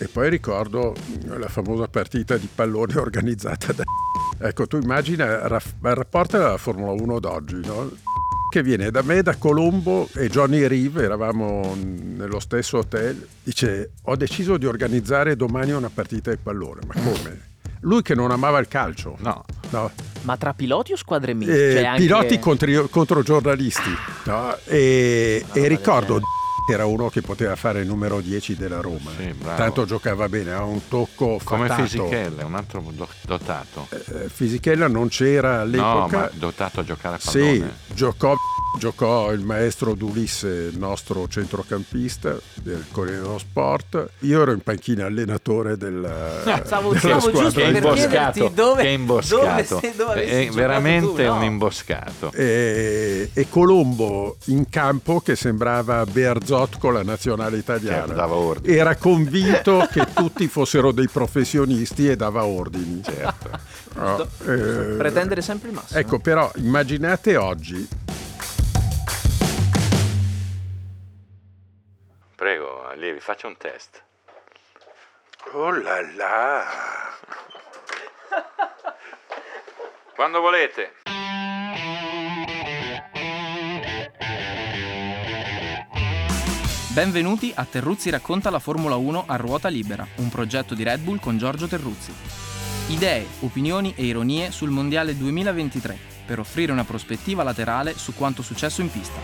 E poi ricordo la famosa partita di pallone organizzata da... Ecco, tu immagina il rapporto della Formula 1 d'oggi, no? che viene da me, da Colombo e Johnny Reeve, eravamo nello stesso hotel, dice ho deciso di organizzare domani una partita di pallone, ma come? Lui che non amava il calcio. No. no. Ma tra piloti o squadre miste? Eh, cioè anche... Piloti contro, contro giornalisti. No? E, e ricordo era uno che poteva fare il numero 10 della Roma. Sì, Tanto giocava bene, ha un tocco Come fattato. Fisichella, un altro dotato. Eh, Fisichella non c'era all'epoca. No, ma dotato a giocare a pallone. Sì, giocò Giocò il maestro D'Ulisse, il nostro centrocampista del Corriere dello Sport. Io ero in panchina allenatore della, no, stavo, della stavo squadra. Che imboscato, dove, che imboscato. Dove, dove è veramente tu, no? un imboscato. E, e, Colombo in campo che sembrava Bearzot con la nazionale italiana. Certo, Era convinto che tutti fossero dei professionisti e dava ordini. Certo. No, eh, pretendere sempre il massimo. Ecco, però immaginate oggi Prego, allievi, faccia un test. Oh là là! Quando volete. Benvenuti a Terruzzi racconta la Formula 1 a ruota libera, un progetto di Red Bull con Giorgio Terruzzi. Idee, opinioni e ironie sul Mondiale 2023 per offrire una prospettiva laterale su quanto successo in pista.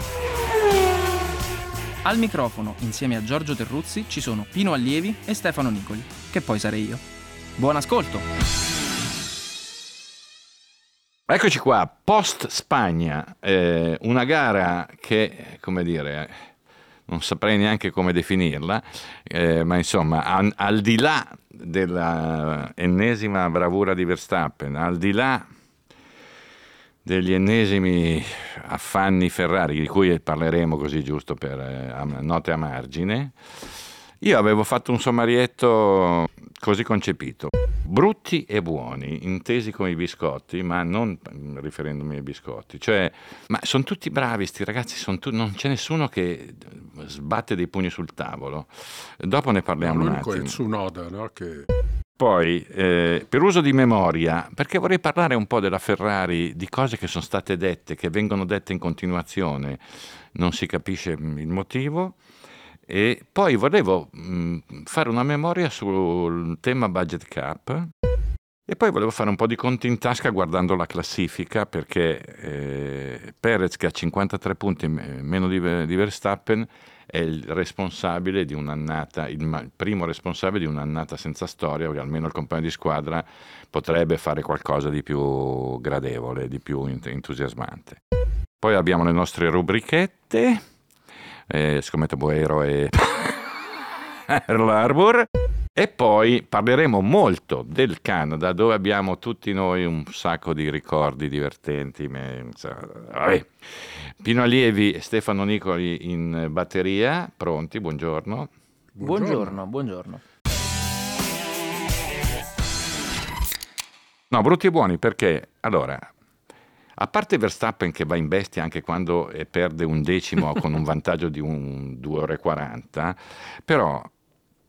Al microfono, insieme a Giorgio Terruzzi, ci sono Pino Allievi e Stefano Nicoli, che poi sarei io. Buon ascolto! Eccoci qua, post Spagna, eh, una gara che, come dire, non saprei neanche come definirla, eh, ma insomma, al, al di là dell'ennesima bravura di Verstappen, al di là degli ennesimi affanni Ferrari, di cui parleremo così giusto per eh, note a margine, io avevo fatto un sommarietto così concepito. Brutti e buoni, intesi come i biscotti, ma non riferendomi ai biscotti. Cioè, ma sono tutti bravi, sti ragazzi, tu- non c'è nessuno che sbatte dei pugni sul tavolo. Dopo ne parliamo no, un attimo. È Tsunoda, no? Che... Poi, eh, per uso di memoria, perché vorrei parlare un po' della Ferrari, di cose che sono state dette, che vengono dette in continuazione, non si capisce il motivo. E poi volevo mh, fare una memoria sul tema budget cap. E poi volevo fare un po' di conti in tasca guardando la classifica, perché eh, Perez, che ha 53 punti meno di, di Verstappen, è il responsabile di un'annata, il primo responsabile di un'annata senza storia, che almeno il compagno di squadra potrebbe fare qualcosa di più gradevole, di più entusiasmante. Poi abbiamo le nostre rubrichette, eh, scommetto Boero e Pearl Harbor. E poi parleremo molto del Canada, dove abbiamo tutti noi un sacco di ricordi divertenti. Vabbè. Pino Allievi e Stefano Nicoli in batteria, pronti, buongiorno. Buongiorno, buongiorno. No, brutti e buoni perché, allora, a parte Verstappen che va in bestia anche quando perde un decimo con un vantaggio di un 2 ore 40, però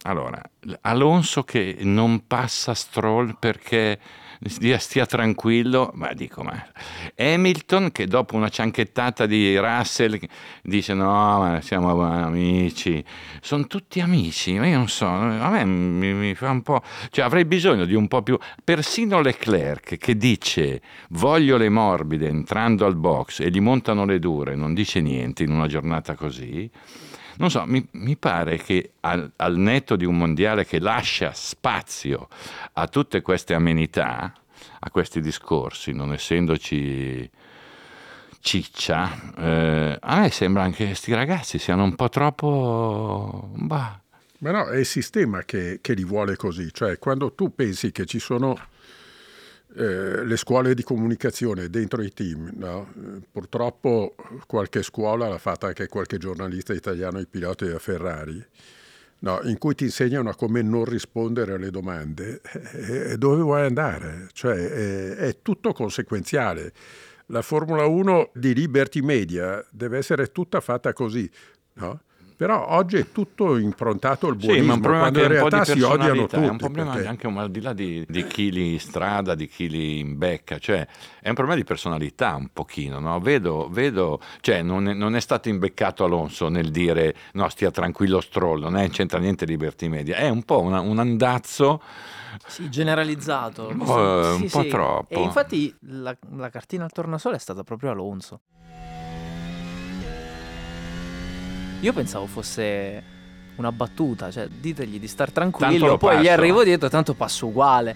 allora, Alonso che non passa Stroll perché stia tranquillo, ma dico, ma Hamilton che dopo una cianchettata di Russell dice no, ma siamo amici, sono tutti amici, ma io non so, a me mi, mi fa un po', cioè avrei bisogno di un po' più, persino Leclerc che dice voglio le morbide entrando al box e gli montano le dure, non dice niente in una giornata così non so, mi, mi pare che al, al, netto di un mondiale che lascia spazio a tutte queste amenità, a questi discorsi, non essendoci ciccia, eh, a me sembra anche che questi ragazzi siano un po' troppo... Bah. Ma no, è il sistema che, che li vuole così, cioè quando tu pensi che ci sono eh, le scuole di comunicazione dentro i team. No? Purtroppo qualche scuola l'ha fatta anche qualche giornalista italiano, i piloti della Ferrari, no? in cui ti insegnano a come non rispondere alle domande e, e dove vuoi andare. Cioè è, è tutto conseguenziale. La Formula 1 di Liberty Media deve essere tutta fatta così. No? Però oggi è tutto improntato al buonismo, sì, ma un problema quando in realtà si odiano tutti. È un problema perché- anche un- al di là di, di chi li in strada, di chi li in becca, cioè è un problema di personalità un pochino, no? Vedo, vedo, cioè non è, non è stato imbeccato Alonso nel dire no stia tranquillo Stroll, non è, c'entra niente Liberty Media, è un po' una- un andazzo Sì, generalizzato. Un po', eh, un po' troppo. E infatti la, la cartina al tornasole è stata proprio Alonso. Io pensavo fosse una battuta, cioè ditegli di star tranquillo, lo poi gli passo. arrivo dietro, tanto passo uguale.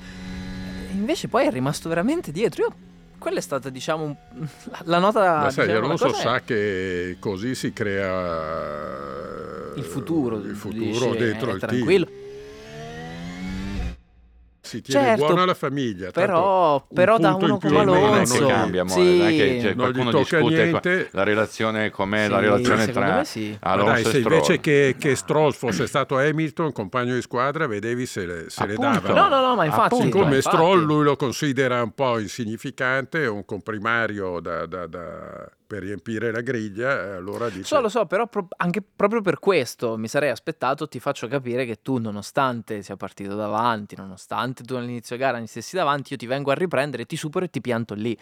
E Invece poi è rimasto veramente dietro. Io, quella è stata, diciamo, la, la nota... Ma sai, diciamo, Alonso cosa è- sa che così si crea il futuro, il futuro dici, dentro è il tranquillo. team. Si tiene Certo, buona la famiglia. tanto Però, un però da uno come non Alonso... noi- cambia, mo, sì. non è che cioè, Non gli qualcuno tocca discute niente. la relazione com'è, la Sì, relazione secondo tra sì. Alonso dai, e se Stroll. invece che, che Stroll fosse stato Hamilton, compagno di squadra, vedevi se le, se le dava. No, no, no, ma infatti... Appunto. Siccome infatti. Stroll lui lo considera un po' insignificante, un comprimario da- da- da- per riempire la griglia, eh, allora dice... So, lo so, però pro- anche proprio per questo mi sarei aspettato, ti faccio capire che tu, nonostante sia partito davanti, nonostante tu all'inizio gara mi stessi davanti, io ti vengo a riprendere, ti supero e ti pianto lì.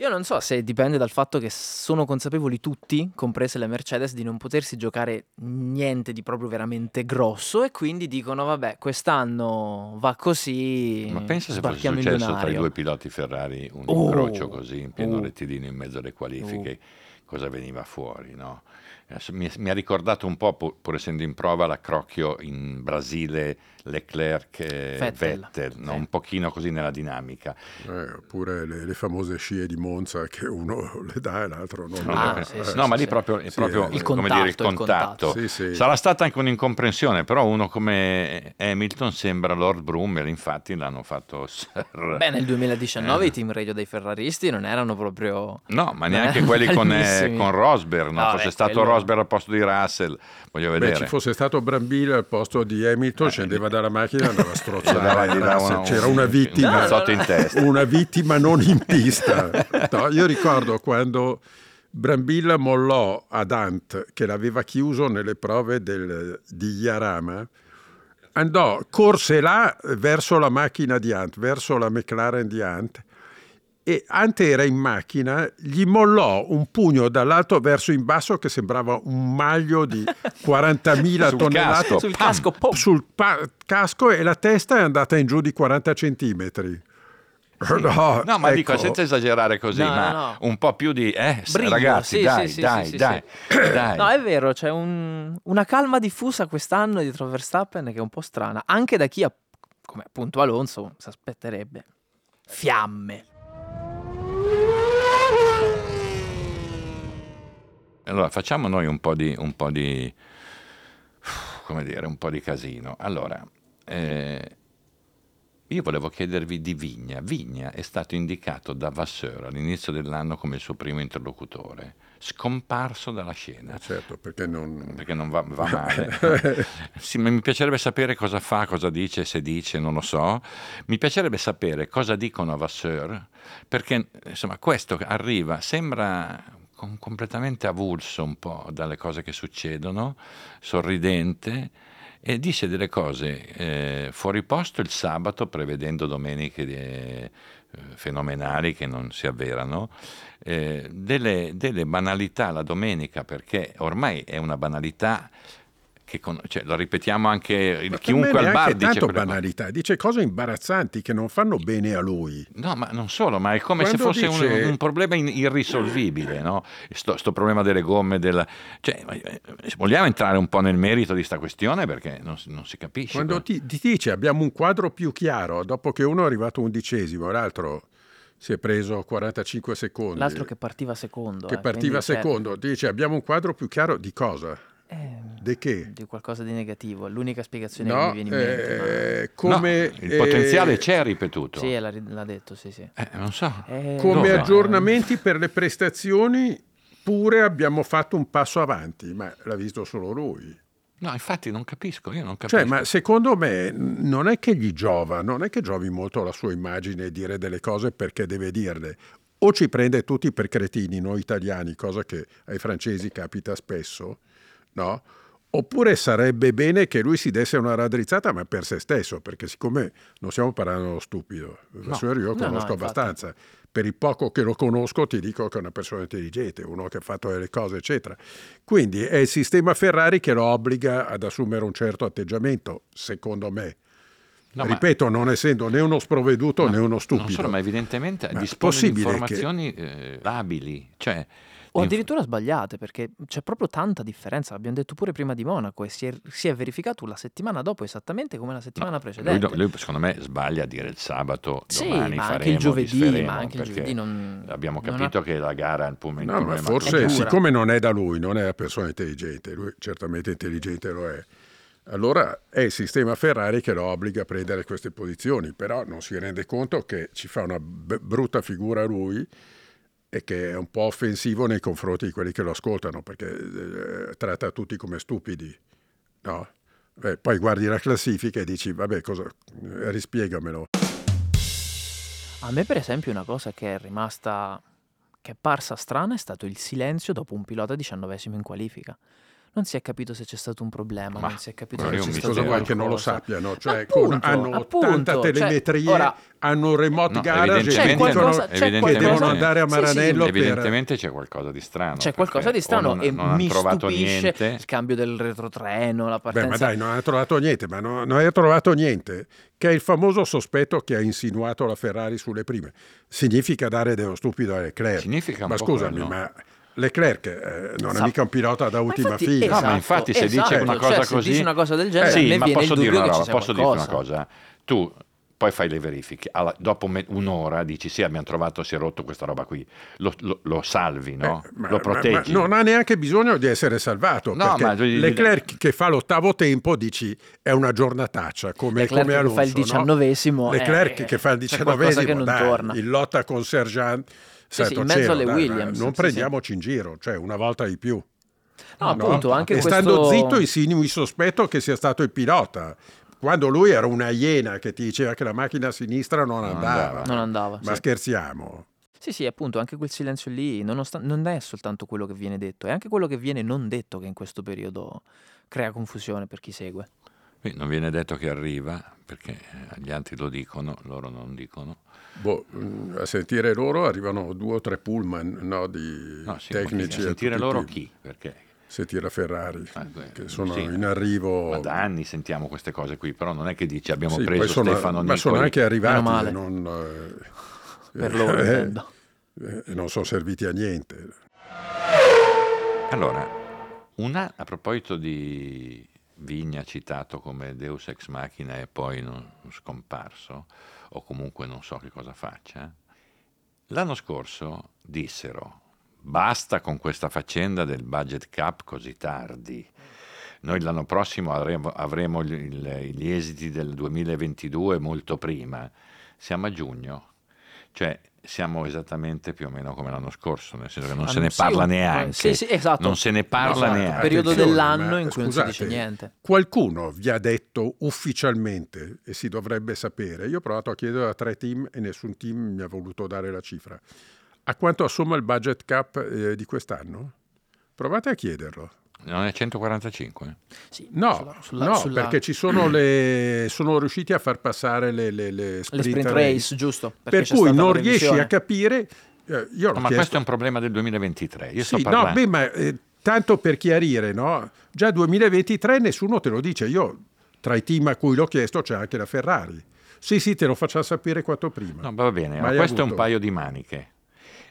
Io non so se dipende dal fatto che sono consapevoli tutti, comprese le Mercedes, di non potersi giocare niente di proprio veramente grosso e quindi dicono vabbè, quest'anno va così, Ma pensa se fosse successo tra i due piloti Ferrari un Oh, incrocio così in pieno oh. rettilineo in mezzo alle qualifiche, cosa veniva fuori, no? Mi, mi ha ricordato un po', pur, pur essendo in prova, l'accrocchio in Brasile Leclerc e Vettel. Vettel, no? Sì. un pochino così nella dinamica. Eh, oppure le, le famose scie di Monza che uno le dà e l'altro non le Ah, dà. sì, Eh, sì, no, ma sì, lì proprio, è Sì, proprio il come dire, il contatto, il contatto. contatto. Sì, sì. Sarà stata anche un'incomprensione, però uno come Hamilton sembra Lord Brummer, infatti l'hanno fatto Sir. Beh, nel 2019 Eh. i team radio dei ferraristi non erano proprio... No, ma neanche Eh, quelli con, eh, con Rosberg, no? No, fosse beh, stato quello- Rosberg al posto di Russell, voglio vedere. ci fosse stato Brambilla al posto di Hamilton, scendeva dalla macchina e andava a strozzare. gli dava una- C'era un- una un vittima, testa. una vittima non in pista. No, io ricordo quando Brambilla mollò ad Ant, che l'aveva chiuso nelle prove del- di Yarama, andò, corse là verso la macchina di Ant, verso la McLaren di Ant, e Ant era in macchina, gli mollò un pugno dall'alto verso in basso che sembrava un maglio di 40.000 Sul tonnellate casco. Sul casco, pom! sul pa- casco e la testa è andata in giù di 40 centimetri. No, No, ma ecco, dico senza esagerare così, No, ma no. un po' più di eh, Brio, ragazzi, sì, dai, sì, sì, dai, sì, sì, dai, dai. No, è vero, c'è un- una calma diffusa quest'anno dietro Verstappen che è un po' strana, anche da chi, ha- come appunto Alonso, si aspetterebbe fiamme. Allora, facciamo noi un po' di, un po' di, come dire, un po' di casino. Allora, eh, io volevo chiedervi di Vigna. Vigna è stato indicato da Vasseur all'inizio dell'anno come il suo primo interlocutore, scomparso dalla scena. Eh, Certo, perché non... Perché non va, va male. Sì, ma mi piacerebbe sapere cosa fa, cosa dice, se dice, non lo so. Mi piacerebbe sapere cosa dicono a Vasseur, perché insomma questo arriva, sembra com- completamente avulso un po' dalle cose che succedono, sorridente e dice delle cose eh, fuori posto il sabato, prevedendo domeniche eh, fenomenali che non si avverano, eh, delle, delle banalità la domenica, perché ormai è una banalità con- cioè, lo ripetiamo anche il- Ma chiunque al bar dice tanto cose. banalità, dice cose imbarazzanti che non fanno bene a lui. No, ma non solo, ma è come Quando se fosse un- dice- un, problema in- irrisolvibile, no? Sto, sto problema delle gomme, della... cioè, eh, vogliamo entrare un po' nel merito di sta questione perché non, si- non si capisce. Quando ti, ti dice abbiamo un quadro più chiaro, dopo che uno è arrivato undicesimo, l'altro si è preso 45 secondi. L'altro che partiva secondo. che eh, partiva cioè, secondo, ti dice abbiamo un quadro più chiaro di cosa? Eh, Di che? di qualcosa di negativo, è l'unica spiegazione che No, mi viene in mente. eh, come, No, il potenziale eh, c'è, ripetuto. ma... Sì, l'ha, l'ha detto, sì, sì. Eh, non so. Eh, come Dove? aggiornamenti per le prestazioni pure abbiamo fatto un passo avanti, ma l'ha visto solo lui. No, infatti non capisco, io non capisco. Cioè, ma secondo me non è che gli giova, non è che giovi molto la sua immagine dire delle cose perché deve dirle. O ci prende tutti per cretini, noi italiani, cosa che ai francesi capita spesso, no? Oppure sarebbe bene che lui si desse una raddrizzata, ma per se stesso, perché siccome non stiamo parlando dello stupido, no. io lo conosco no, no, abbastanza, per il poco che lo conosco ti dico che è una persona intelligente, uno che ha fatto delle cose, eccetera. Quindi è il sistema Ferrari che lo obbliga ad assumere un certo atteggiamento, secondo me. No, Ripeto, ma... non essendo né uno sprovveduto no, né uno stupido. Solo, ma evidentemente ma dispone di informazioni che... eh, labili. Cioè, o addirittura sbagliate, perché c'è proprio tanta differenza, l'abbiamo detto pure prima di Monaco, e si è, si è verificato la settimana dopo esattamente come la settimana no, precedente. Lui, lui, secondo me sbaglia a dire il sabato, sì, domani ma faremo, anche il giovedì, ma anche il giovedì non... Abbiamo capito ha... che la gara è un po' meno... No, ma forse, siccome non è da lui, non è una persona intelligente, lui certamente intelligente lo è, allora è il sistema Ferrari che lo obbliga a prendere queste posizioni, però non si rende conto che ci fa una b- brutta figura lui e che è un po' offensivo nei confronti di quelli che lo ascoltano, perché eh, tratta tutti come stupidi. No? Beh, poi guardi la classifica e dici, vabbè, cosa, rispiegamelo. A me per esempio una cosa che è rimasta, che è parsa strana è stato il silenzio dopo un pilota diciannovesimo in qualifica non si è capito se c'è stato un problema, Ma non si è capito se c'è stato cosa vuoi che non lo sappiano? Cioè, appunto, hanno appunto, cioè, telemetrie, cioè, ora, hanno un remote no, garage c'è qualcosa, c'è che devono andare a Maranello. Sì, sì. Evidentemente c'è qualcosa di strano. C'è qualcosa di strano non, e non mi stupisce niente. il cambio del retrotreno, la partenza. Beh, ma dai, non ha trovato niente, ma non, non ha trovato niente, che è il famoso sospetto che ha insinuato la Ferrari sulle prime. Significa dare dello stupido a Leclerc. Significa ma scusami, ma Leclerc eh, non è mica un pilota da ultima infatti, fila. Esatto, no, ma infatti se esatto, dice una cosa cioè, così... Se dici una cosa del genere, eh, sì, ma posso dire una roba, posso dirti una cosa. Tu poi fai le verifiche, Alla, dopo me, un'ora dici sì abbiamo trovato, si è rotto questa roba qui, lo, lo, lo salvi, no? Eh, ma, lo proteggi. Ma, ma non ha neanche bisogno di essere salvato, no, ma, Leclerc che fa l'ottavo tempo dici è una giornataccia, come, Leclerc come Alonso. che fa il diciannovesimo. No? Leclerc eh, che fa il diciannovesimo, dai, in lotta con Sergeant sì, sì, in mezzo alle dai, Williams. non prendiamoci in giro, cioè una volta di più. No, appunto, no? anche e questo... stando zitto insinui il sospetto che sia stato il pilota. Quando lui era una iena che ti diceva che la macchina a sinistra non, non andava. andava. Non andava. Ma sì. scherziamo. Sì, sì, appunto, anche quel silenzio lì non è soltanto quello che viene detto, è anche quello che viene non detto che in questo periodo crea confusione per chi segue. Non viene detto che arriva, perché gli altri lo dicono, loro non dicono. Boh, mm, a sentire loro arrivano due o tre pullman no, di no, sì, tecnici. A sentire loro chi? Perché? Sentire Ferrari, ah, che sono sì, in arrivo. Ma da anni sentiamo queste cose qui, però non è che dici abbiamo sì, preso sono, Stefano Nicoli. Ma sono anche arrivati, non, eh, per loro eh, eh, non sono serviti a niente. Allora, una a proposito di Vigna citato come Deus ex machina e poi non scomparso, o comunque non so che cosa faccia, l'anno scorso dissero basta con questa faccenda del budget cap così tardi. Noi l'anno prossimo avremo, avremo il, gli esiti del 2022 molto prima. Siamo a giugno. Cioè, siamo esattamente più o meno come l'anno scorso, nel senso che non ah, se ne sì, parla neanche. Sì, sì, esatto. Non se ne parla no, neanche. periodo dell'anno in cui scusate, non si dice niente. Qualcuno vi ha detto ufficialmente, e si dovrebbe sapere, io ho provato a chiedere a tre team e nessun team mi ha voluto dare la cifra, a quanto assomma il budget cap eh, di quest'anno? Provate a chiederlo. Non è 145? Sì, no, sulla, no sulla... perché ci sono le... sono riusciti a far passare le, le, le sprint, le sprint race, race, giusto. Per cui non riesci a capire... Eh, io no, ma chiesto... questo è un problema del 2023. Io sì, no, beh, ma eh, tanto per chiarire, no? Già 2023 nessuno te lo dice. Io tra i team a cui l'ho chiesto c'è anche la Ferrari. Sì, sì, te lo facciamo sapere quanto prima. No, va bene, ma questo avuto... è un paio di maniche.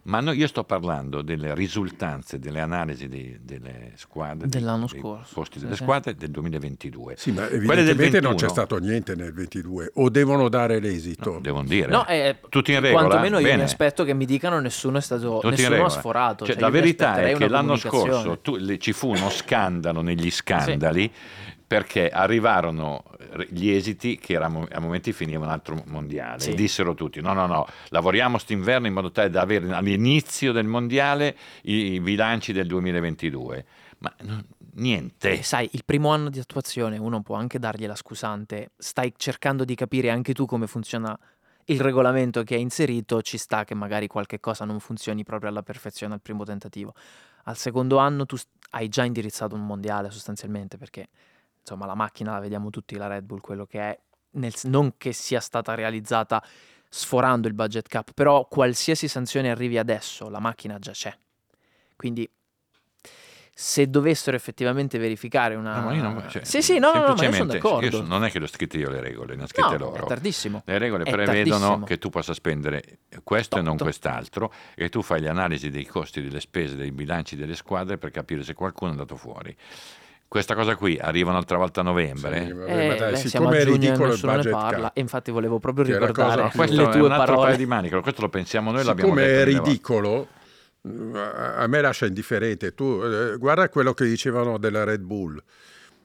Ma no, io sto parlando delle risultanze, delle analisi di, delle squadre dell'anno dei, scorso, posti delle sì, squadre del 2022. Sì, ma evidentemente non c'è stato niente nel 22 o devono dare l'esito. No, devono dire. No, è, tutti in regola. Quantomeno io mi aspetto che mi dicano nessuno è stato Tutti nessuno ha sforato. Cioè, cioè, la verità è che l'anno scorso tu, le, ci fu uno scandalo negli scandali sì. Perché arrivarono gli esiti che era, a momenti finiva un altro mondiale. Sì. Dissero tutti: no, no, no, lavoriamo st'inverno in modo tale da avere all'inizio del mondiale i, i bilanci del 2022. Ma no, niente. Eh, sai, il primo anno di attuazione uno può anche dargli la scusante. Stai cercando di capire anche tu come funziona il regolamento che hai inserito, ci sta che magari qualche cosa non funzioni proprio alla perfezione al primo tentativo. Al secondo anno tu hai già indirizzato un mondiale sostanzialmente perché insomma la macchina la vediamo tutti la Red Bull quello che è nel, non che sia stata realizzata sforando il budget cap però qualsiasi sanzione arrivi adesso la macchina già c'è quindi se dovessero effettivamente verificare una... No, ma io non, cioè, sì, sì, no, no, no, ma io sono d'accordo. io so- non è che le ho scritte io le regole, le ho scritte no, loro. è tardissimo. Le regole È prevedono tardissimo. che tu possa spendere questo e non Tot. quest'altro e tu fai le analisi dei costi, delle spese, dei bilanci delle squadre per capire se qualcuno è andato fuori. Questa cosa qui arriva un'altra volta a novembre. Sì, vabbè, Eh, dai, siccome è ridicolo il budget parla. cap, E infatti volevo proprio è ricordare cosa le è tue un altro parole. paio di maniche, questo lo pensiamo noi, l'abbiamo siccome detto è mille volte. ridicolo, a a me lascia indifferente. Tu eh, guarda quello che dicevano della Red Bull.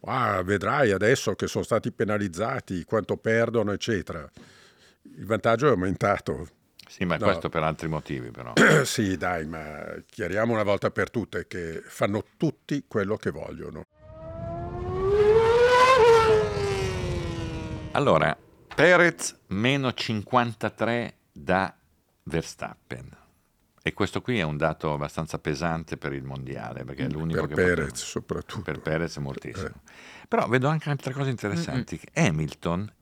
Ah, vedrai adesso che sono stati penalizzati, quanto perdono, eccetera. Il vantaggio è aumentato. Sì, ma No. questo per altri motivi però. sì, dai, ma chiariamo una volta per tutte che fanno tutti quello che vogliono. Allora, Perez meno 53 da Verstappen. E questo qui è un dato abbastanza pesante per il mondiale, perché è l'unico per che Perez poteva- soprattutto. Per Perez è moltissimo. Eh. Però vedo anche altre cose interessanti. Hamilton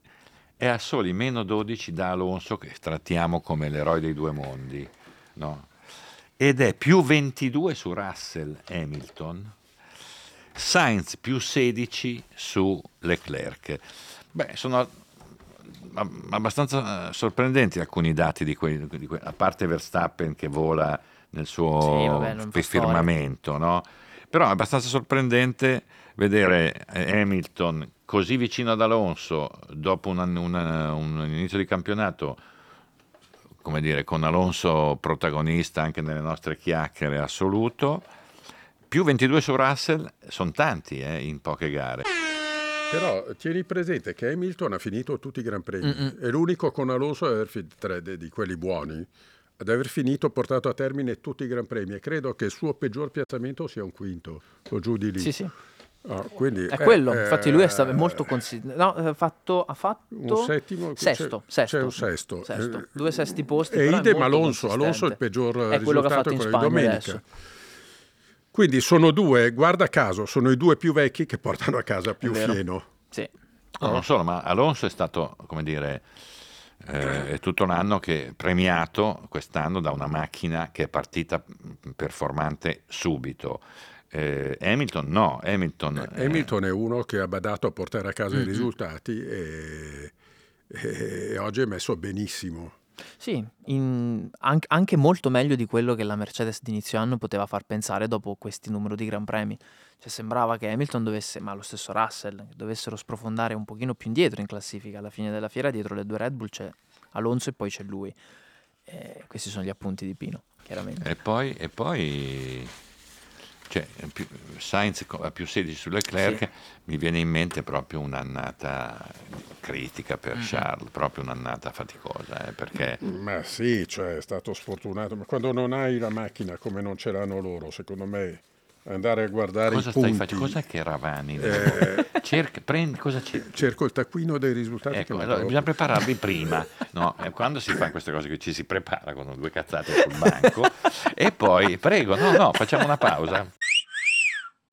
è a soli meno 12 da Alonso, che trattiamo come l'eroe dei due mondi, no? Ed è più 22 su Russell Hamilton, Sainz più 16 su Leclerc. Beh, sono ab- abbastanza eh, sorprendenti alcuni dati di quei, di que- a parte Verstappen che vola nel suo Sì, vabbè, firmamento, no? Però è abbastanza sorprendente vedere eh, Hamilton così vicino ad Alonso dopo un, una- un inizio di campionato, come dire, con Alonso protagonista anche nelle nostre chiacchiere assoluto. Più 22 su Russell sono tanti eh, in poche gare. Però tieni presente che Hamilton ha finito tutti i Gran Premi. Mm-mm. È l'unico con Alonso ad aver finito tre di quelli buoni ad aver finito, portato a termine tutti i Gran Premi. E credo che il suo peggior piazzamento sia un quinto o giù di lì. Sì, sì. Ah, quindi, È eh, quello, eh, infatti lui è stato molto considerato. No, ha fatto, ha fatto un settimo sesto, c'è, sesto, c'è un sesto, sesto. Eh, due sesti posti. e idem Alonso Alonso è il peggior È quello che ha risultato fatto in Spagna domenica adesso. Quindi sono due guarda caso sono i due più vecchi che portano a casa più fieno Sì. No, non solo, ma Alonso è stato, come dire, eh, è tutto l'anno che premiato quest'anno da una macchina che è partita mh, performante subito. Eh, Hamilton no, Hamilton, eh, Hamilton è uno che ha badato a portare a casa i Mm-mm. risultati e, e oggi è messo benissimo Sì, in- an- anche molto meglio di quello che la Mercedes di inizio anno poteva far pensare dopo questi numero di Gran Premi. Cioè sembrava che Hamilton dovesse, ma lo stesso Russell, dovessero sprofondare un pochino più indietro in classifica. Alla fine della fiera dietro le due Red Bull c'è Alonso e poi c'è lui. Eh, questi sono gli appunti di Pino, chiaramente. e poi, e poi cioè, più, Sainz a più 16 su Leclerc, Sì. mi viene in mente proprio un'annata critica per. Charles, proprio un'annata faticosa, eh, perché ma sì cioè è stato sfortunato ma quando non hai la macchina come non ce l'hanno loro secondo me andare a guardare cosa i stai punti facendo? Cos'è che Ravani? eh, Cerca, prendi, cosa cerchi? cerco il taccuino dei risultati Ecco, allora, bisogna prepararli prima, no? Eh, quando si fa queste cose che ci si prepara con due cazzate sul banco e poi, prego, no, no, facciamo una pausa.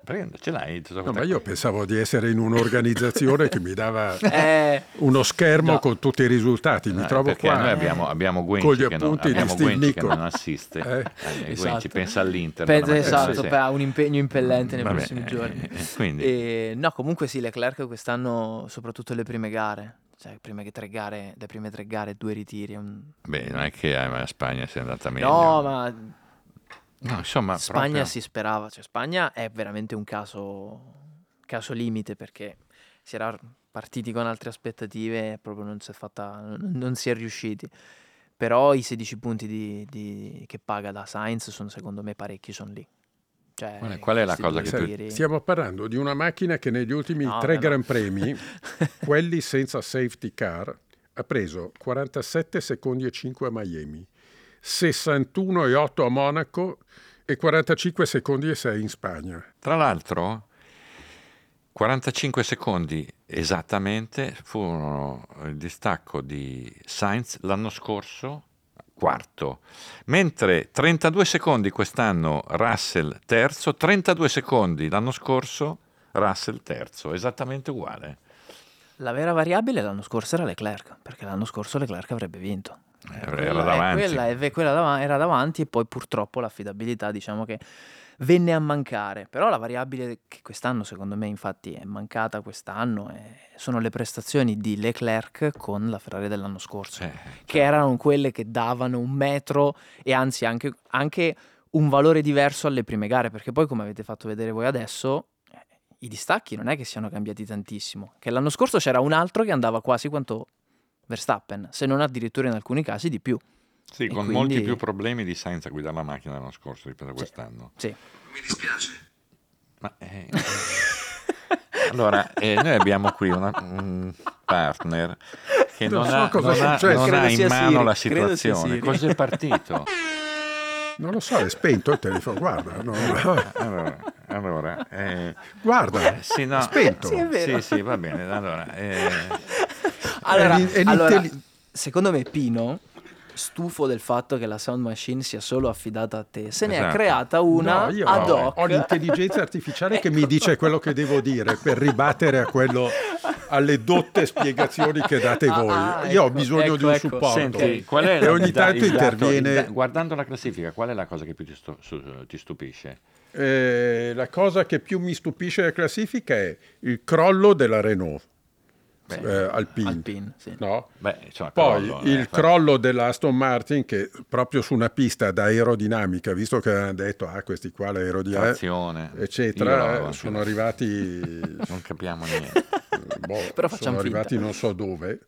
Prego, ce l'hai? No, ma io pensavo di essere in un'organizzazione che mi dava Eh, uno schermo No. con tutti i risultati. Mi No, trovo perché qua. noi abbiamo, abbiamo Guenci, con gli che non, appunti di abbiamo Guenci che non assiste, Eh, Eh, Guenci esatto. pensa all'Inter. alla esatto, ha un impegno impellente nei Vabbè, prossimi eh, giorni. eh, quindi, E, no, comunque sì, Leclerc quest'anno, soprattutto le prime gare, cioè prime che tre gare, le prime tre gare, due ritiri. un- beh, non è che eh, a Spagna sia andata meglio. No, ma No, insomma, Spagna proprio- si sperava, cioè Spagna è veramente un caso, caso limite perché si era partiti con altre aspettative e proprio non si è, fatta, non, non si è riusciti. Però i 16 punti di- di- che paga da Sainz sono secondo me parecchi, sono lì. Cioè, Qual è- qual è la cosa che più- tiri- Stiamo parlando di una macchina che negli ultimi No, tre no. Gran Premi, quelli senza safety car, ha preso 47 secondi e 5 a Miami, 61 e 8 a Monaco e 45 secondi e 6 in Spagna. Tra l'altro, 45 secondi esattamente furono il distacco di Sainz l'anno scorso quarto, mentre 32 secondi quest'anno Russell terzo, 32 secondi l'anno scorso Russell terzo, esattamente uguale. La vera variabile l'anno scorso era Leclerc, perché l'anno scorso Leclerc avrebbe vinto. Era, era davanti. Quella, è, quella dav- era davanti e poi purtroppo l'affidabilità diciamo che venne a mancare. Però la variabile che quest'anno secondo me infatti è mancata quest'anno è- sono le prestazioni di Leclerc con la Ferrari dell'anno scorso, Eh, che erano quelle che davano un metro e anzi anche, anche un valore diverso alle prime gare, perché poi come avete fatto vedere voi adesso... eh, I distacchi non è che siano cambiati tantissimo, che l'anno scorso c'era un altro che andava quasi quanto Verstappen, se non addirittura in alcuni casi di più. Sì, E con quindi- molti più problemi di Sainz a guidare la macchina l'anno scorso rispetto a quest'anno. Sì. Mi dispiace. Ma, eh, allora, eh, noi abbiamo qui una- un partner che Non non, so ha, non ha- successo. non ha in mano Siri, la situazione. Cos'è partito? Non lo so, è spento il telefono, guarda. no, Allora, allora eh, guarda, sì, no, è spento. Sì. Sì, sì, va bene. Allora, eh, Allora, È è allora, secondo me Pino, stufo del fatto che la sound machine sia solo affidata a te, se ne ha Esatto. creata una No, io ad ho, hoc. ho l'intelligenza artificiale che mi dice quello che devo dire per ribattere a quello, alle dotte spiegazioni che date Ah, voi. ah, io ho ecco, bisogno ecco, di un ecco. supporto. senti, qual è e la- ogni tanto il interviene. il da- guardando la classifica, qual è la cosa che più ti, stu- su- ti stupisce? Eh, la cosa che più mi stupisce della classifica è il crollo della Renault Beh, eh, Alpine. Alpine, sì. no? Beh, Poi crollo, il eh, crollo dell'Aston Martin che proprio su una pista da aerodinamica, visto che hanno detto ah questi qua l'aerodinamica eccetera, Io eh, sono arrivati Non capiamo niente. boh, Però sono arrivati finta. non so dove.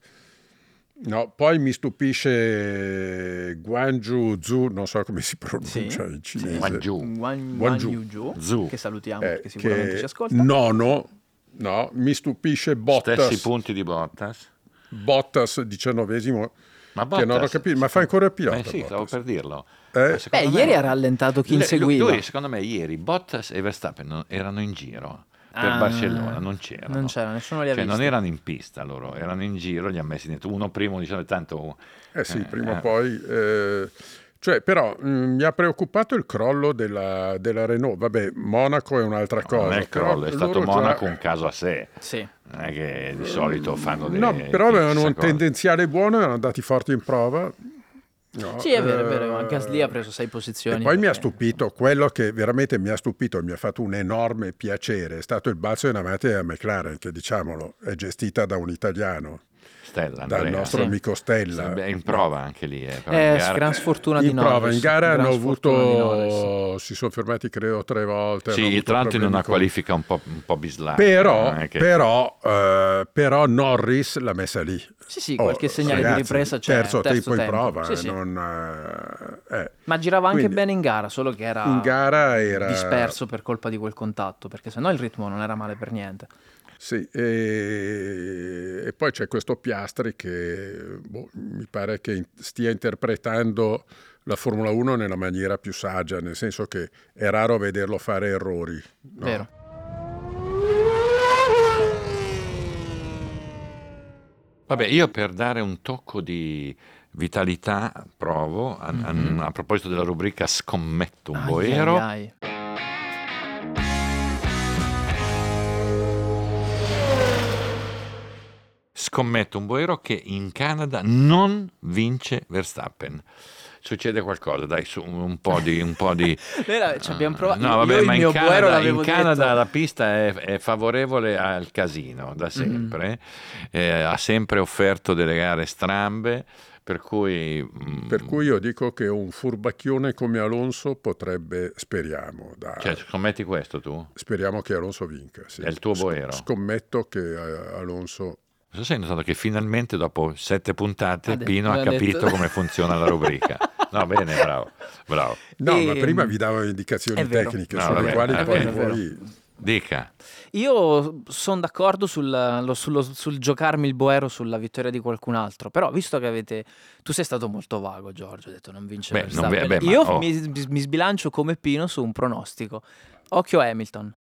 No, poi mi stupisce Guangzhou Zhu, non so come si pronuncia Sì, in cinese. Guangzhou. Guan, Guangzhou. Guangzhou, Zhu. che salutiamo eh, perché sicuramente che ci ascolta. nono, no, mi stupisce Bottas, Stessi punti di Bottas. Bottas diciannovesimo, Ma che non ho Bottas- capito, ma fa ancora il pilota. Eh sì, stavo Bottas. per dirlo. Eh? Ma Beh, me- ieri ha rallentato chi inseguiva. lui, secondo me, ieri Bottas e Verstappen non- erano in giro per Ah, Barcellona, non c'erano. Non c'era, nessuno li ha Cioè, non visti. erano in pista loro, erano in giro, li ha messi dentro. Uno primo, diciamo, tanto... Eh sì, Eh, prima o eh. poi. Cioè, però mh, mi ha preoccupato il crollo della, della Renault. Vabbè, Monaco è un'altra No, cosa. non è il crollo, è stato loro già- Monaco un caso a sé. Sì. Non è che di solito fanno delle... No, però avevano un cosa. tendenziale buono, erano andati forti in prova. No, Sì, è vero, è vero, eh, ma Gasly ha preso sei posizioni. E poi mi ha perché- stupito, quello che veramente mi ha stupito e mi ha fatto un enorme piacere, è stato il balzo in avanti della McLaren, che diciamolo è gestita da un italiano, Stella, dal nostro Sì. amico Stella. Beh, in prova anche lì. Eh, Eh, gara- gran sfortuna di in prova, Norris. in gara hanno di Norris. avuto, si sono fermati credo tre volte. Sì, tra l'altro in una con- qualifica un po', un po' bislacca. Però, è che- però, eh, però Norris l'ha messa lì. Sì, sì, Oh, qualche segnale di ragazzi, ripresa c'è. Terzo, tempo in prova. Sì, sì. non, eh, eh. Ma girava anche Quindi, bene in gara, solo che era In gara era... disperso per colpa di quel contatto, perché sennò il ritmo non era male per niente. Sì, e, e poi c'è questo Piastri che boh, mi pare che stia interpretando la Formula 1 nella maniera più saggia, nel senso che è raro vederlo fare errori. no? Vero. Vabbè, io per dare un tocco di vitalità provo, a, a- a proposito della rubrica Scommetto un Ai, boero, ai, ai. Scommetto un boero che in Canada non vince Verstappen. Succede qualcosa, dai, su un po' di... Un po di Noi ci abbiamo provato. No, io vabbè, il ma in mio Boero Canada, l'avevo in Canada detto. la pista è, è favorevole al casino da sempre, eh, ha sempre offerto delle gare strambe, per cui... mm, Per cui io dico che un furbacchione come Alonso potrebbe, speriamo, da- Cioè, scommetti questo tu? speriamo che Alonso vinca. sì. È il tuo boero. Scommetto che eh, Alonso... Non so se hai notato che finalmente dopo sette puntate Ha detto- Pino ha l'ha detto. capito come funziona la rubrica. No, bene, bravo, bravo. No, E- ma prima vi davo indicazioni tecniche No, sulle vabbè, quali è poi voi... Dica. Io sono d'accordo sul, lo- sullo- sul giocarmi il Boero sulla vittoria di qualcun altro, però visto che avete... Tu sei stato molto vago, Giorgio, hai detto non vince Beh, non ma- Io oh. mi, mi- mi sbilancio come Pino su un pronostico. Occhio a Hamilton.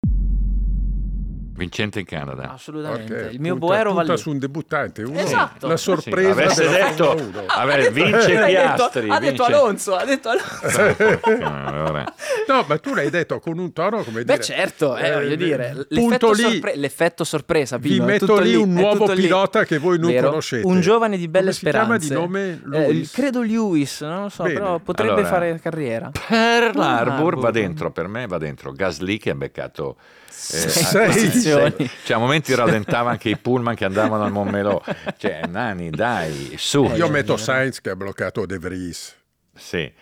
Vincente in Canada. Assolutamente. Ok, Il mio punta- boero va punta lì. su un debuttante, uno, Esatto. la Sì, sorpresa avesse della detto, Formula 1. vabbè, vince Lui ha detto- Piastri. ha detto Alonso, ha detto Alonso. Allora, No, ma tu l'hai detto con un tono come Beh, dire... certo, eh, eh, voglio dire, punto l'effetto, lì, sorpre- l'effetto sorpresa, vi Pino, è metto lì un nuovo lì. pilota che voi non Vero? conoscete. Un giovane di belle Come si chiama speranze. di nome? Eh, Lewis? credo Lewis, non lo so, Bene. però potrebbe Allora, fare carriera. Pearl Harbor Harbor. va dentro, per me va dentro. Gasly che ha beccato eh, Sei. Posizioni. Cioè, a momenti rallentava anche i pullman che andavano al Montmelò. Cioè, Nani, dai, su. Io Eh, metto eh, Sainz che ha bloccato De Vries. Sì, eh,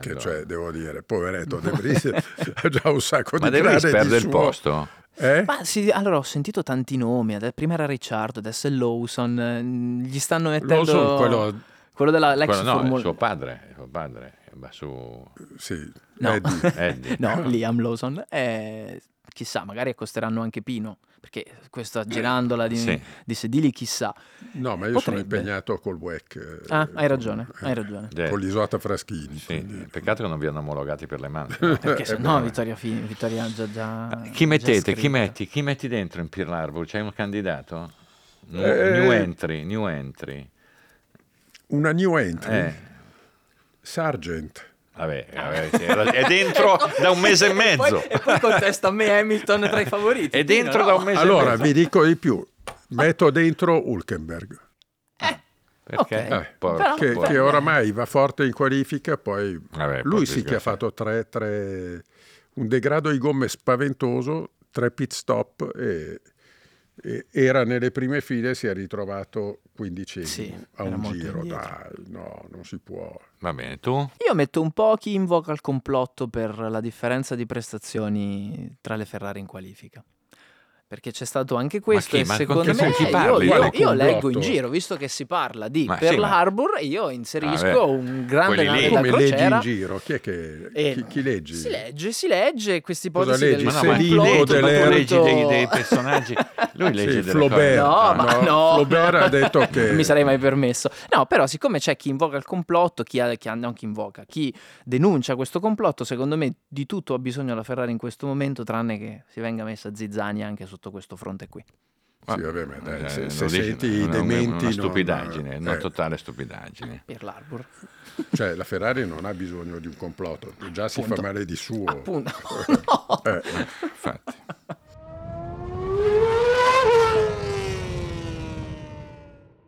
che cioè, devo dire, poveretto De Vries ha già un sacco Ma di De Vries perde il suo. posto? Eh? Ma sì, allora ho sentito tanti nomi, prima era Ricciardo, adesso è Lawson, eh, gli stanno mettendo Lawson, quello- quello della l'ex Quello no, è Formula- suo padre, è suo padre. Va su Sì, No. Eddie. Eddie. No, Liam Lawson. Eh, chissà, magari accosteranno anche Pino, perché questa girandola di, Sì. di sedili, chissà. No, ma io sono Potrebbe. impegnato col WEC. eh, Ah, hai ragione, eh, hai ragione. Eh, Con l'Isota Fraschini. sì, quindi- peccato che non vi hanno omologati per le mani. Perché se Eh, no. Vittoria Fini, Vittoria già già... Chi già mettete? Chi scritta. metti? Chi metti dentro in Pearl Harbor? C'è un candidato? Nu- Eh. New entry, new entry. Una new entry. Eh, Sargent. Vabbè, vabbè, sì, era- è dentro da un mese e E poi, mezzo. e poi contesta a me Hamilton tra i favoriti. È dentro Pino, da no? un mese Allora, e mezzo. vi dico di più. Metto dentro Hulkenberg, Perché? Ok. Eh, Porco, Però- che, che oramai va forte in qualifica, poi Vabbè, lui sì che ha fatto tre, tre- un degrado di gomme spaventoso, tre pit stop e, e era nelle prime file si è ritrovato quindicesimo Sì, a un giro. Dai, no, non si può. Va bene, tu? Io metto un po' chi invoca il complotto per la differenza di prestazioni tra le Ferrari in qualifica. Perché c'è stato anche questo chi? e secondo con che- me io, parli? io- Quale io leggo in giro, visto che si parla di Ma sì, Pearl ma- Harbor, io inserisco Vabbè, un grande nave da Come leggi crociera. in giro? Chi è che E- chi, chi leggi? Si legge, si legge queste Cosa ipotesi leggi? del Ma no, ma chi Selino legge, complotto, ma tu delle- leggi dei, dei personaggi. Lui legge Sì, delle Flaubert. cose. No, ma no. Flaubert ha detto che Non mi sarei mai permesso. No, però siccome c'è chi invoca il complotto, chi, ha, chi ha- non chi invoca, chi denuncia questo complotto, secondo me di tutto ha bisogno la Ferrari in questo momento, tranne che si venga messa zizzania anche sotto questo fronte qui. Sì, vabbè, ma dai, Eh, se, se dici, senti una- dementi... Una stupidaggine, non, una eh, totale stupidaggine. Per l'Arbor. Cioè, la Ferrari non ha bisogno di un complotto, già si Appunto. fa male di suo. Appunto. No. Eh, Infatti.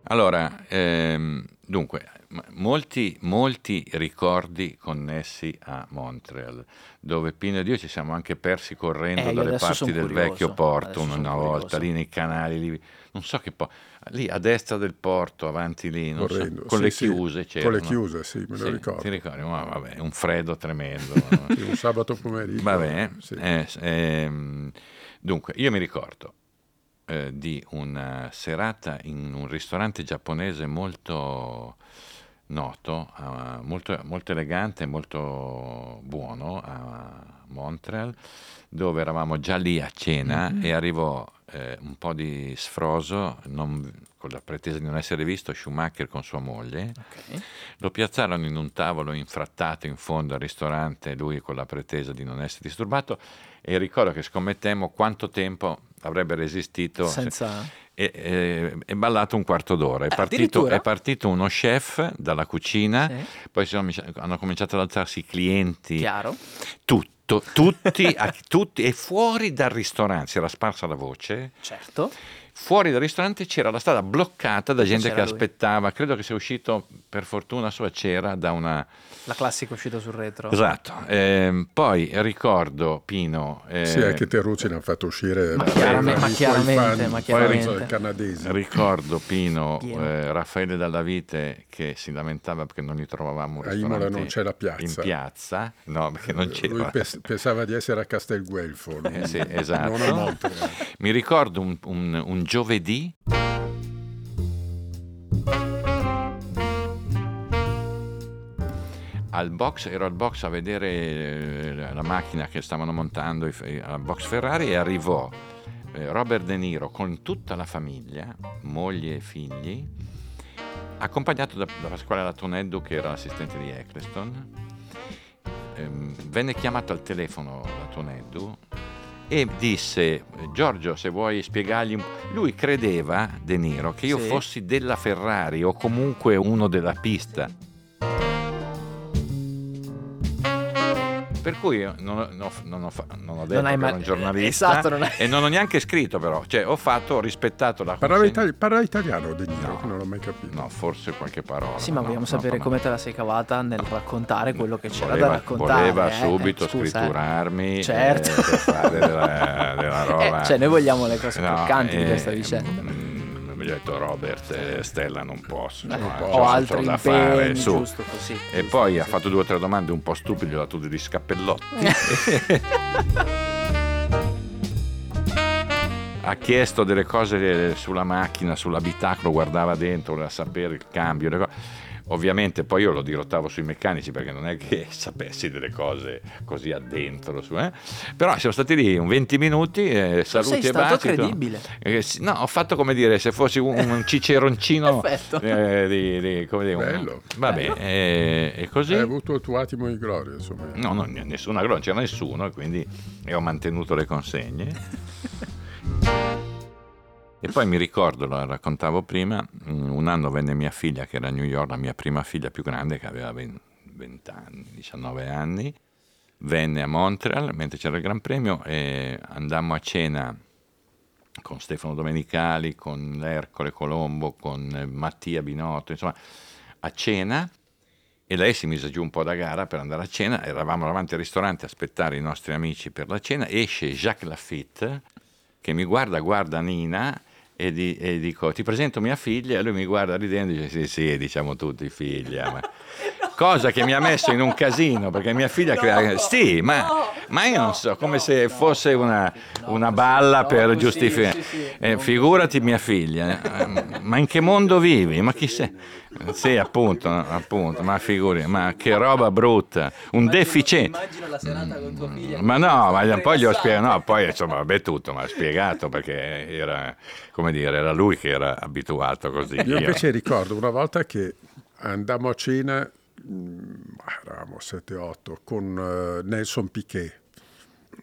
Allora, ehm, dunque, molti, molti ricordi connessi a Montreal, dove Pino ed io ci siamo anche persi correndo Eh, dalle parti del curioso, vecchio porto adesso una son volta, curioso. lì nei canali, lì, non so che po', lì a destra del porto, avanti lì, non so, con Sì, le sì, chiuse c'era. Con le chiuse, sì, me lo Sì, ricordo. Ti ricordi? Ma vabbè, un freddo tremendo. Un sabato pomeriggio. Vabbè, sì. eh, ehm, dunque, io mi ricordo eh, di una serata in un ristorante giapponese molto noto, eh, molto, molto elegante, molto buono a Montreal, dove eravamo già lì a cena Mm-hmm. e arrivò eh, un po' di sfroso, non- con la pretesa di non essere visto, Schumacher con sua moglie. Ok. Lo piazzarono in un tavolo infrattato in fondo al ristorante, lui con la pretesa di non essere disturbato, e ricordo che scommettemmo quanto tempo avrebbe resistito Senza... e, e- e ballato un quarto d'ora. È, Eh, partito, è partito uno chef dalla cucina, Sì. poi sono hanno cominciato ad alzarsi i clienti, Chiaro? tutto, tutti, a- tutti, e fuori dal ristorante si era sparsa la voce. Certo. Fuori dal ristorante c'era la strada bloccata da gente che lui. aspettava. Credo che sia uscito, per fortuna sua c'era, da una. La classica uscita sul retro. Esatto. Ehm, poi ricordo Pino. eh, Sì, anche Terrucci l'hanno fatto uscire. Ma chiaramente- ma chiaramente, fan, ma poi chiaramente. canadesi. Ricordo Pino, eh, Raffaele Dallavite che si lamentava perché non gli trovavamo un A Imola non c'è la piazza. In piazza, no, perché non Lui c'era. pes- pensava di essere a Castelguelfo, non, Eh sì, esatto. non. Mi ricordo un, un- un giovedì. Al box, ero al box a vedere eh, la macchina che stavano montando i- al box Ferrari e arrivò eh, Robert De Niro con tutta la famiglia, moglie e figli, accompagnato da, da Pasquale Latoneddu che era l'assistente di Eccleston. Ehm, venne chiamato al telefono Latoneddu e disse Giorgio se vuoi spiegargli lui credeva De Niro che io Sì. fossi della Ferrari o comunque uno della pista per cui io non, ho- non ho- non ho, non detto hai che mai- ero un giornalista esatto, non hai- e non ho neanche scritto però cioè ho fatto ho rispettato la Parlava, consegna- itali- parla italiano De Niro, No. che non l'ho mai capito. no forse qualche parola Sì, ma no, vogliamo no, sapere no. come te la sei cavata nel raccontare quello che c'era voleva, da raccontare. voleva eh. subito Eh, scusa, eh. scritturarmi Certo. eh, per fare della, della roba Eh, cioè, noi vogliamo le cose No, croccanti di questa vicenda. Mi ha detto Robert e Stella non posso, Eh, no, può. c'ho o altro da impegni, fare su. giusto così. E giusto poi così. ha fatto due o tre domande un po' stupide, gli ho dato degli scappellotti. ha chiesto delle cose sulla macchina, sull'abitacolo, guardava dentro, voleva sapere il cambio. le co- Ovviamente poi io lo dirottavo sui meccanici perché non è che sapessi delle cose così addentro. su, eh. Però siamo stati lì un 20 minuti, eh, saluti sei e stato baci. credibile. Eh, no, ho fatto come dire se fossi un, un ciceroncino Perfetto. eh, di, di- come dire, un- Bello. vabbè, eh, e così. Hai avuto il tuo attimo di gloria, insomma. No, no, nessuna non c'era nessuno, e quindi e ho mantenuto le consegne. E poi mi ricordo, lo raccontavo prima, mm, un anno venne mia figlia, che era a New York, la mia prima figlia più grande, che aveva 20 anni, 19 anni, venne a Montreal mentre c'era il Gran Premio e andammo a cena con Stefano Domenicali, con Ercole Colombo, con eh, Mattia Binotto, insomma, a cena. E lei si mise giù un po' da gara per andare a cena, eravamo davanti al ristorante a aspettare i nostri amici per la cena, esce Jacques Lafitte che mi guarda, guarda Nina e, di- e dico ti presento mia figlia? E lui mi guarda ridendo e dice sì sì diciamo tutti figlia ma... cosa che mi ha messo in un casino perché mia figlia crea- sì ma, ma io non so come se fosse una, una balla no, per giustificare. sì, sì, Eh, figurati mia figlia eh, ma in che mondo vivi? Ma chi sei sì appunto appunto ma figuri ma che roba brutta un deficiente Immagino la serata con tua figlia. ma no, ma poi gli ho spiegato, no, poi insomma, vabbè tutto, ma ha spiegato perché era, come dire, era lui che era abituato così. Io invece ricordo una volta che andammo a cena, eravamo 7-8, con eh, Nelson Piquet,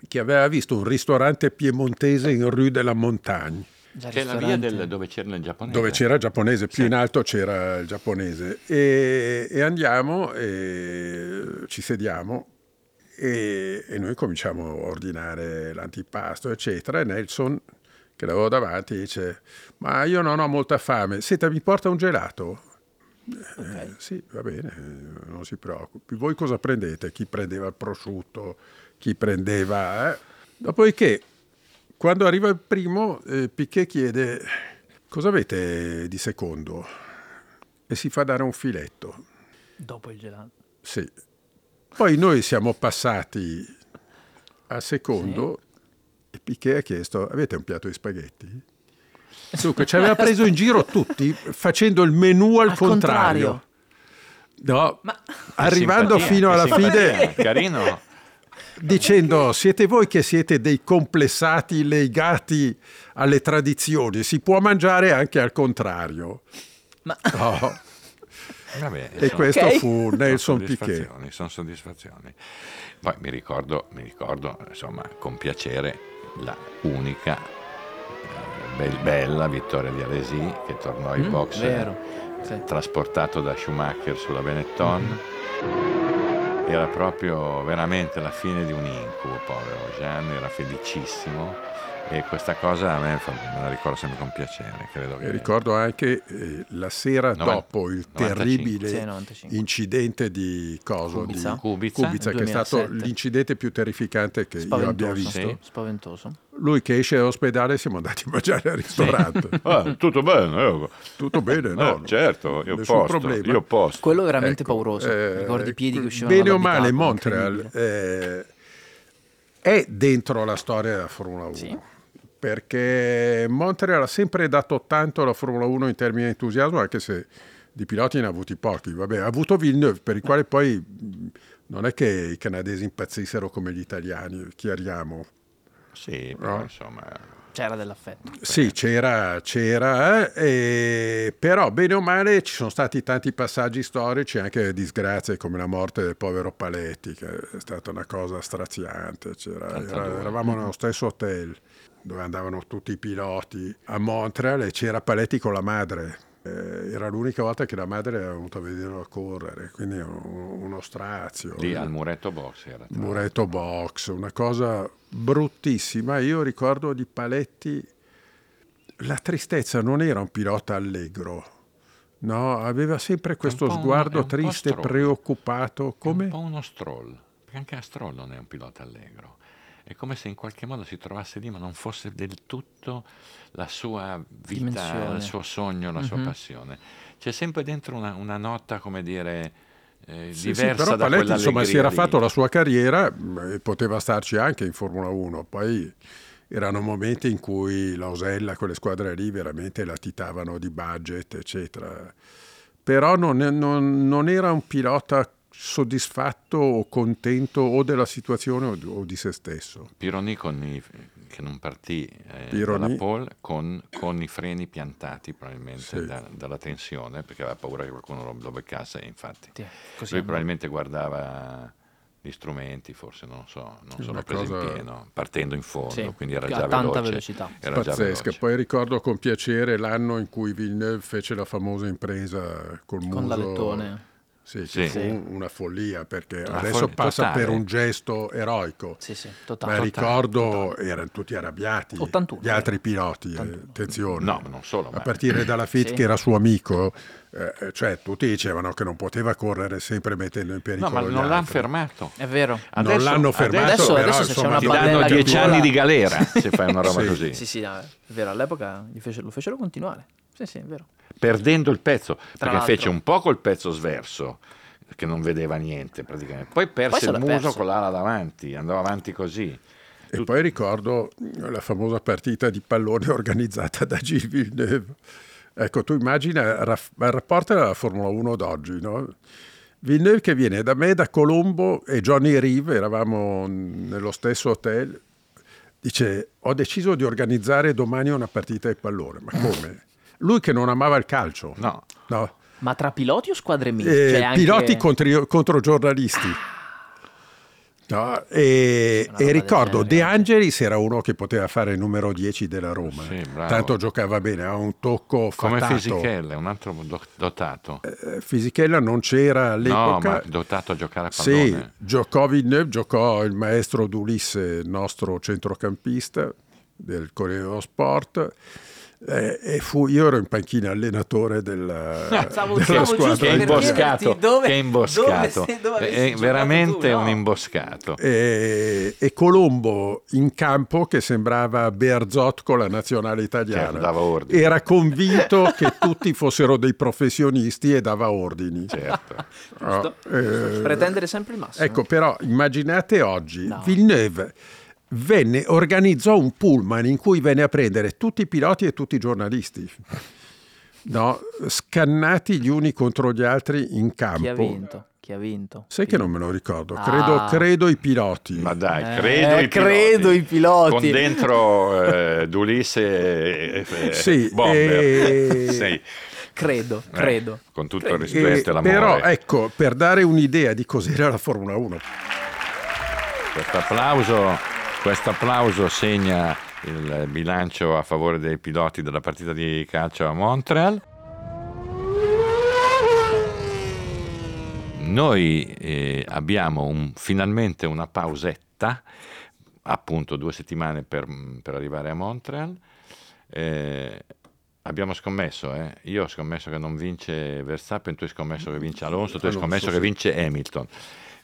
che aveva visto un ristorante piemontese in Rue de la Montagne, C'è la via ristorante. del, dove c'era il giapponese. dove c'era il giapponese, più Sì. in alto c'era il giapponese. E, e andiamo e ci sediamo e, e noi cominciamo a ordinare l'antipasto, eccetera. E Nelson, che l'avevo davanti, dice: Ma io non ho molta fame, senta, mi porta un gelato? Eh, sì, va bene, non si preoccupi. Voi cosa prendete? Chi prendeva il prosciutto, chi prendeva... eh? Dopodiché, quando arriva il primo, eh, Piquet chiede cosa avete di secondo? E si fa dare un filetto. Dopo il gelato. Sì. Poi noi siamo passati al secondo e Piquet ha chiesto avete un piatto di spaghetti? Dunque ci aveva preso in giro tutti facendo il menù al, Al contrario. No, Ma- arrivando simpatia, fino alla fine Carino. dicendo siete voi che siete dei complessati legati alle tradizioni, si può mangiare anche al contrario. Ma No. Vabbè, E sono- questo Ok. fu sono Nelson Piquet. soddisfazioni, Sono soddisfazioni. Poi mi ricordo, mi ricordo, insomma, con piacere la unica eh, bel- bella vittoria di Alesi che tornò ai Mm, box vero, sì. eh, trasportato da Schumacher sulla Benetton. Era proprio veramente la fine di un incubo, povero Jean, era felicissimo e questa cosa a me fa- me la ricordo sempre con piacere. Credo che ricordo anche eh, la sera Noven- dopo il 95. terribile Sì, 95. incidente di Coso, Kubica. di Kubica, Kubica, che è stato 2007. l'incidente più terrificante che io abbia spaventoso. visto. Sì. Spaventoso. Lui che esce dall'ospedale siamo andati a mangiare al ristorante. Ah, tutto bene, eh. Tutto bene, Eh, no? certo, io Nessun posto, problema. io posto. Quello veramente Ecco, pauroso. eh, Ricordi i piedi che uscivano Bene o male, Montreal eh, è dentro la storia della Formula 1. Sì. Perché Montreal ha sempre dato tanto alla Formula 1 in termini di entusiasmo, anche se di piloti ne ha avuti pochi. Vabbè, ha avuto Villeneuve, per il quale poi non è che i canadesi impazzissero come gli italiani, chiariamo. Sì, però No. insomma... C'era dell'affetto. Sì, c'era, c'era eh, però bene o male ci sono stati tanti passaggi storici, anche disgrazie come la morte del povero Paletti, che è stata una cosa straziante. Era, eravamo nello stesso hotel dove andavano tutti i piloti a Montreal e c'era Paletti con la madre. Eh, era l'unica volta che la madre aveva venuto a vederlo correre, quindi uno, uno strazio. Lì al muretto box era. Muretto box, una cosa bruttissima. Io ricordo di Paletti, la tristezza non era un pilota allegro, no, aveva sempre questo sguardo un, triste, preoccupato. Come? È un po' uno stroll, perché anche a Stroll non è un pilota allegro è come se in qualche modo si trovasse lì, ma non fosse del tutto la sua vita, Dimensione. il suo sogno, la mm-hmm. sua mhm. passione. C'è sempre dentro una, una nota, come dire, eh, sì, diversa sì, però Paletti insomma si era lì. fatto la sua carriera e poteva starci anche in Formula 1. Poi erano momenti in cui la Osella, quelle squadre lì, veramente latitavano di budget, eccetera. Però non, non, non era un pilota soddisfatto o contento o della situazione o di se stesso. Pironi con i, che non partì eh, dalla pole con, con, i freni piantati probabilmente sì. da, dalla tensione perché aveva paura che qualcuno lo, lo beccasse infatti. Sì, lui probabilmente guardava gli strumenti forse non so non sono presi cosa... in pieno partendo in fondo sì, quindi era già tanta veloce, velocità. era pazzesca. poi ricordo con piacere l'anno in cui Villeneuve fece la famosa impresa col con muso con l'alettone sì, sì. fu una follia perché una adesso fo- passa totale. per un gesto eroico. Sì, sì, totale. Ma ricordo totale. erano tutti arrabbiati 81, gli altri piloti, eh, attenzione. No, non solo. A partire dalla Fit sì. che era suo amico, eh, cioè tutti dicevano che non poteva correre sempre mettendo in pericolo. No, ma non l'hanno fermato. È vero. Adesso, non l'hanno fermato, adesso, però adesso insomma, ti danno dieci anni di galera se fai una roba sì. così. Sì, sì, no, è vero, all'epoca fece, lo fecero continuare. Sì, sì, è vero. Perdendo il pezzo, Tra perché l'altro. fece un po' col pezzo sverso che non vedeva niente praticamente. Poi perse poi il muso perso. con l'ala davanti, andava avanti così. E Tut- poi ricordo la famosa partita di pallone organizzata da Gilles Villeneuve. Ecco, tu immagina il rapporto della Formula 1 d'oggi, no? Villeneuve che viene da me, da Colombo e Johnny Reeve, eravamo nello stesso hotel, dice ho deciso di organizzare domani una partita di pallone. Ma come? Lui che non amava il calcio. No. no. Ma tra piloti o squadre miste? Eh, cioè anche... Piloti contro, contro giornalisti. Ah. No, e, e ricordo De Angelis era uno che poteva fare il numero 10 della Roma, sì, tanto giocava bene, ha un tocco come fattato. Fisichella, un altro dotato. Eh, Fisichella non c'era all'epoca. No, ma dotato a giocare a pallone. Sì, giocò Villeneuve, giocò il maestro D'Ulisse, nostro centrocampista del Corriere dello Sport eh, e fu, io ero in panchina allenatore della, no, stavo, della squadra. Che imboscato, dove, che imboscato. Dove, dove è veramente tu, no? un imboscato. E, e, Colombo in campo che sembrava Berzot con la nazionale italiana. Certo, Era convinto che tutti fossero dei professionisti e dava ordini. Certo. Oh, eh, Pretendere sempre il massimo. Ecco, però immaginate oggi no. Villeneuve venne, organizzò un pullman in cui venne a prendere tutti i piloti e tutti i giornalisti. No, scannati gli uni contro gli altri in campo. Chi ha vinto? Chi ha vinto? Sai che non me lo ricordo, credo, ah. credo i piloti. Ma dai, eh, credo, eh, i, credo piloti. i piloti. Con dentro eh, Dulisse e, e sì, Bomber. E... sì. Credo, eh, credo. con tutto credo. il rispetto e l'amore. Però ecco, per dare un'idea di cos'era la Formula 1. Questo applauso questo applauso segna il bilancio a favore dei piloti della partita di calcio a Montreal. Noi eh, abbiamo un, finalmente una pausetta, appunto due settimane per, per arrivare a Montreal. Eh, abbiamo scommesso, eh? io ho scommesso che non vince Verstappen, tu hai scommesso che vince Alonso, tu hai scommesso che vince Hamilton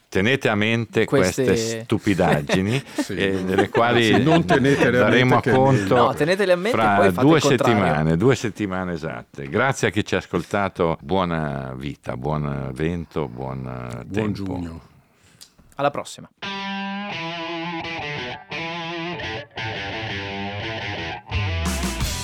tenete a mente queste, queste stupidaggini sì. eh, delle quali non daremo conto no, tenetele a mente fra due settimane, due settimane esatte. Grazie a chi ci ha ascoltato, buona vita, buon vento, buon, buon tempo. giugno. Alla prossima.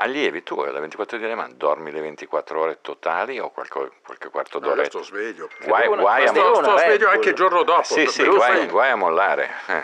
Allievi, tu alle 24 ore di Le Mans dormi le 24 ore totali o qualche, qualche quarto No, io d'ora? sto sveglio. Guai, guai a Sto, una sto Red sveglio anche il giorno dopo. Sì, sì, guai, guai a mollare. eh.